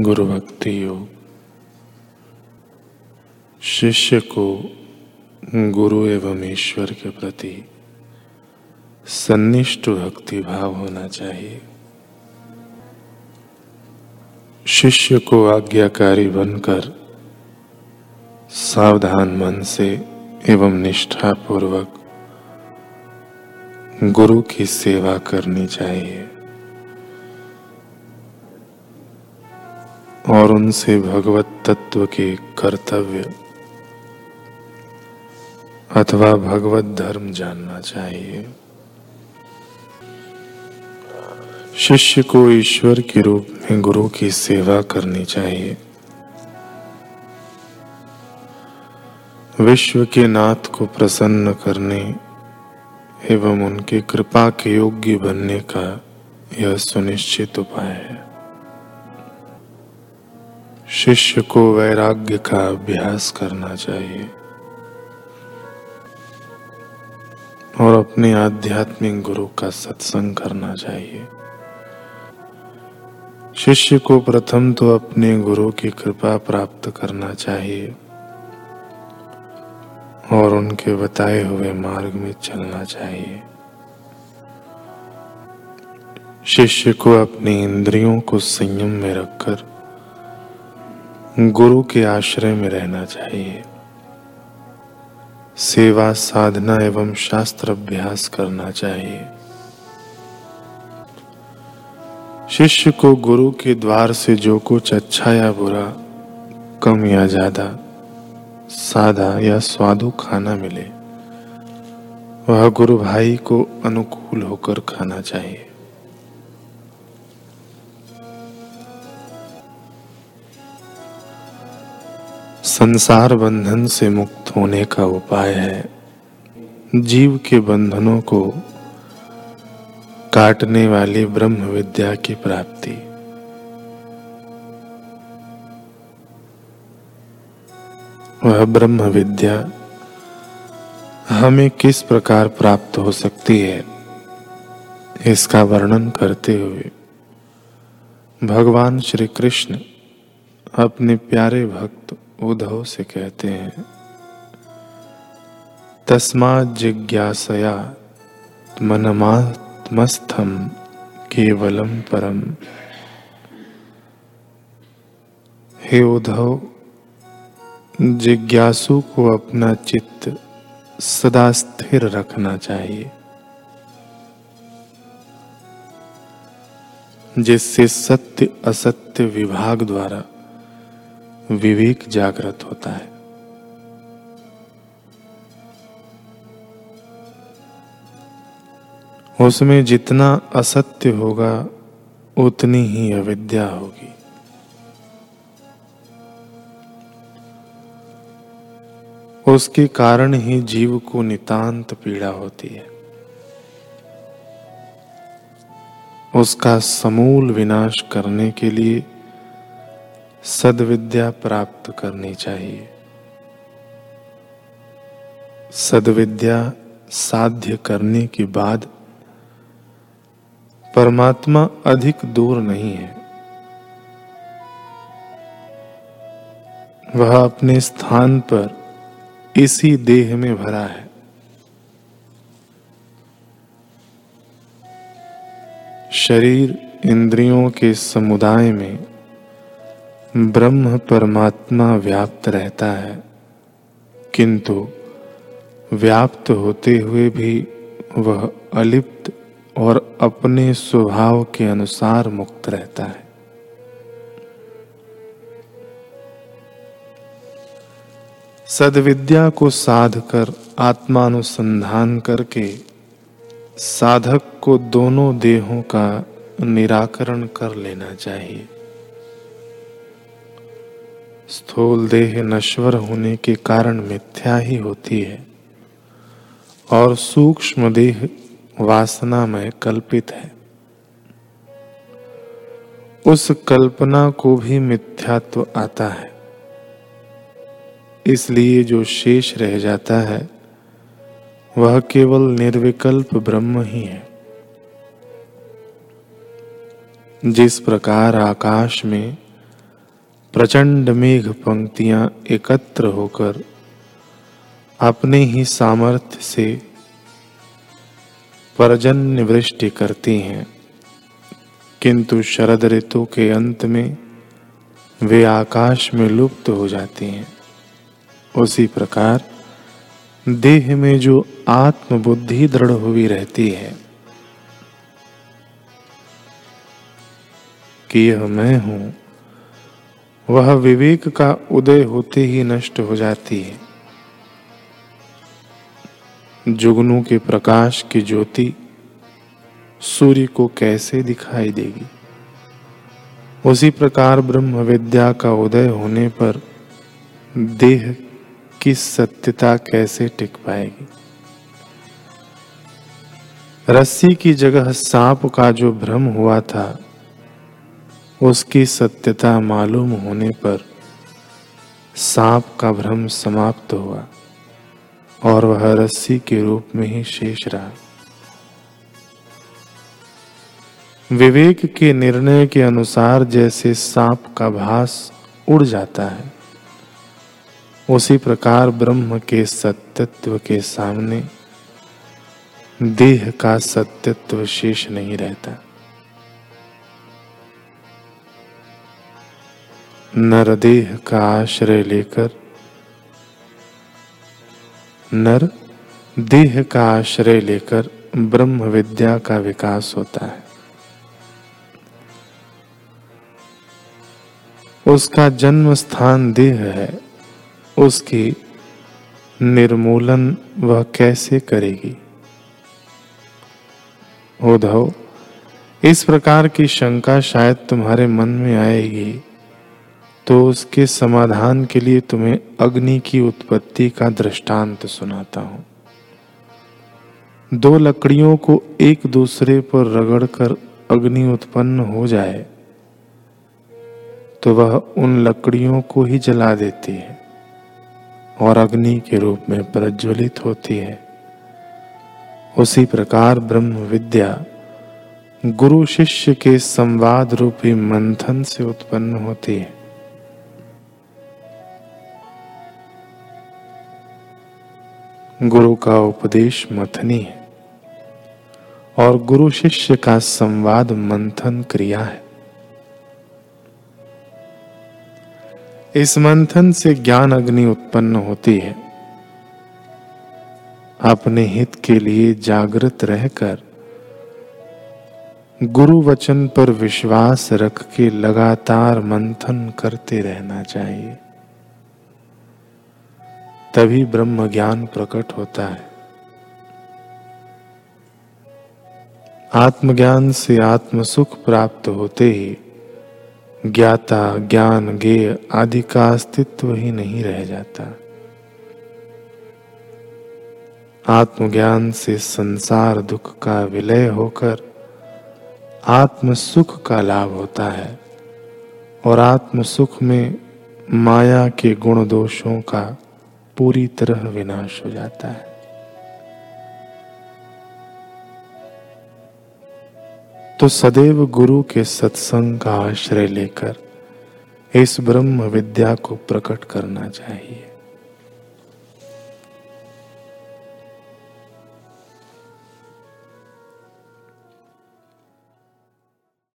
गुरु भक्ति योग। शिष्य को गुरु एवं ईश्वर के प्रति सन्निष्ठ भक्ति भाव होना चाहिए। शिष्य को आज्ञाकारी बनकर सावधान मन से एवं निष्ठा पूर्वक गुरु की सेवा करनी चाहिए। और उनसे भगवत तत्व के कर्तव्य। अथवा भगवत धर्म जानना चाहिए। शिष्य को ईश्वर के रूप में गुरु की सेवा करनी चाहिए। विश्व के नाथ को प्रसन्न करने एवं उनके कृपा के योग्य बनने का यह सुनिश्चित उपाय है। शिष्य को वैराग्य का अभ्यास करना चाहिए और अपने आध्यात्मिक गुरु का सत्संग करना चाहिए। शिष्य को प्रथम तो अपने गुरु की कृपा प्राप्त करना चाहिए और उनके बताए हुए मार्ग में चलना चाहिए। शिष्य को अपनी इंद्रियों को संयम में रखकर गुरु के आश्रय में रहना चाहिए। सेवा, साधना एवं शास्त्र अभ्यास करना चाहिए। शिष्य को गुरु के द्वार से जो कुछ अच्छा या बुरा, कम या ज़्यादा, सादा या स्वादु खाना मिले, वह गुरु भाई को अनुकूल होकर खाना चाहिए। संसार बंधन से मुक्त होने का उपाय है। जीव के बंधनों को काटने वाली ब्रह्म विद्या की प्राप्ति। वह ब्रह्म विद्या हमें किस प्रकार प्राप्त हो सकती है, इसका वर्णन करते हुए भगवान श्री कृष्ण अपने प्यारे भक्त उद्धव से कहते हैं, तस्मा जिज्ञासया मनमात्मस्थम केवलम परम। हे उद्धव, जिज्ञासु को अपना चित्त सदा स्थिर रखना चाहिए। जिससे सत्य असत्य विभाग द्वारा विवेक जागृत होता है। उसमें जितना असत्य होगा, उतनी ही अविद्या होगी। उसके कारण ही जीव को नितांत पीड़ा होती है। उसका समूल विनाश करने के लिए सदविद्या प्राप्त करनी चाहिए। सदविद्या साध्य करने के बाद परमात्मा अधिक दूर नहीं है। वह अपने स्थान पर इसी देह में भरा है। शरीर इंद्रियों के समुदाय में ब्रह्म परमात्मा व्याप्त रहता है। किंतु व्याप्त होते हुए भी वह अलिप्त और अपने स्वभाव के अनुसार मुक्त रहता है। सदविद्या को साध कर आत्मानुसंधान करके साधक को दोनों देहों का निराकरण कर लेना चाहिए। स्थूल देह नश्वर होने के कारण मिथ्या ही होती है और सूक्ष्म देह वासना में कल्पित है। उस कल्पना को भी मिथ्यात्व आता है। इसलिए जो शेष रह जाता है, वह केवल निर्विकल्प ब्रह्म ही है। जिस प्रकार आकाश में प्रचंड मेघ पंक्तियाँ एकत्र होकर अपने ही सामर्थ्य से परजन्य वृष्टि करती हैं। किंतु शरद ऋतु के अंत में वे आकाश में लुप्त हो जाती हैं। उसी प्रकार देह में जो आत्मबुद्धि दृढ़ हुई रहती है, कि यह मैं हूँ वह विवेक का उदय होते ही नष्ट हो जाती है। जुगनू के प्रकाश की ज्योति सूर्य को कैसे दिखाई देगी? उसी प्रकार ब्रह्म विद्या का उदय होने पर देह की सत्यता कैसे टिक पाएगी? रस्सी की जगह सांप का जो भ्रम हुआ था उसकी सत्यता मालूम होने पर सांप का भ्रम समाप्त हुआ और वह रस्सी के रूप में ही शेष रहा। विवेक के निर्णय के अनुसार जैसे सांप का भास उड़ जाता है, उसी प्रकार ब्रह्म के सत्यत्व के सामने देह का सत्यत्व शेष नहीं रहता। नर देह का आश्रय लेकर। नर, देह का आश्रय लेकर ब्रह्म विद्या का विकास होता है। उसका जन्म स्थान देह है। उसकी निर्मूलन वह कैसे करेगी? उद्धव, इस प्रकार की शंका शायद तुम्हारे मन में आएगी। तो उसके समाधान के लिए तुम्हें अग्नि की उत्पत्ति का दृष्टांत सुनाता हूँ। दो लकड़ियों को एक दूसरे पर रगड़कर अग्नि उत्पन्न हो जाए तो वह उन लकड़ियों को ही जला देती है और अग्नि के रूप में प्रज्वलित होती है। उसी प्रकार ब्रह्म विद्या गुरु शिष्य के संवाद रूपी मंथन से उत्पन्न होती है। गुरु का उपदेश मथनी है। और गुरु शिष्य का संवाद मंथन क्रिया है। इस मंथन से ज्ञान अग्नि उत्पन्न होती है। अपने हित के लिए जागृत रहकर गुरु वचन पर विश्वास रख के लगातार मंथन करते रहना चाहिए। तभी ब्रह्म ज्ञान प्रकट होता है। आत्मज्ञान से आत्म सुख प्राप्त होते ही ज्ञाता, ज्ञान गेय आदि का अस्तित्व ही नहीं रह जाता। आत्मज्ञान से संसार दुख का विलय होकर आत्म सुख का लाभ होता है और आत्म सुख में माया के गुण दोषों का पूरी तरह विनाश हो जाता है। तो सदैव गुरु के सत्संग का आश्रय लेकर इस ब्रह्म विद्या को प्रकट करना चाहिए।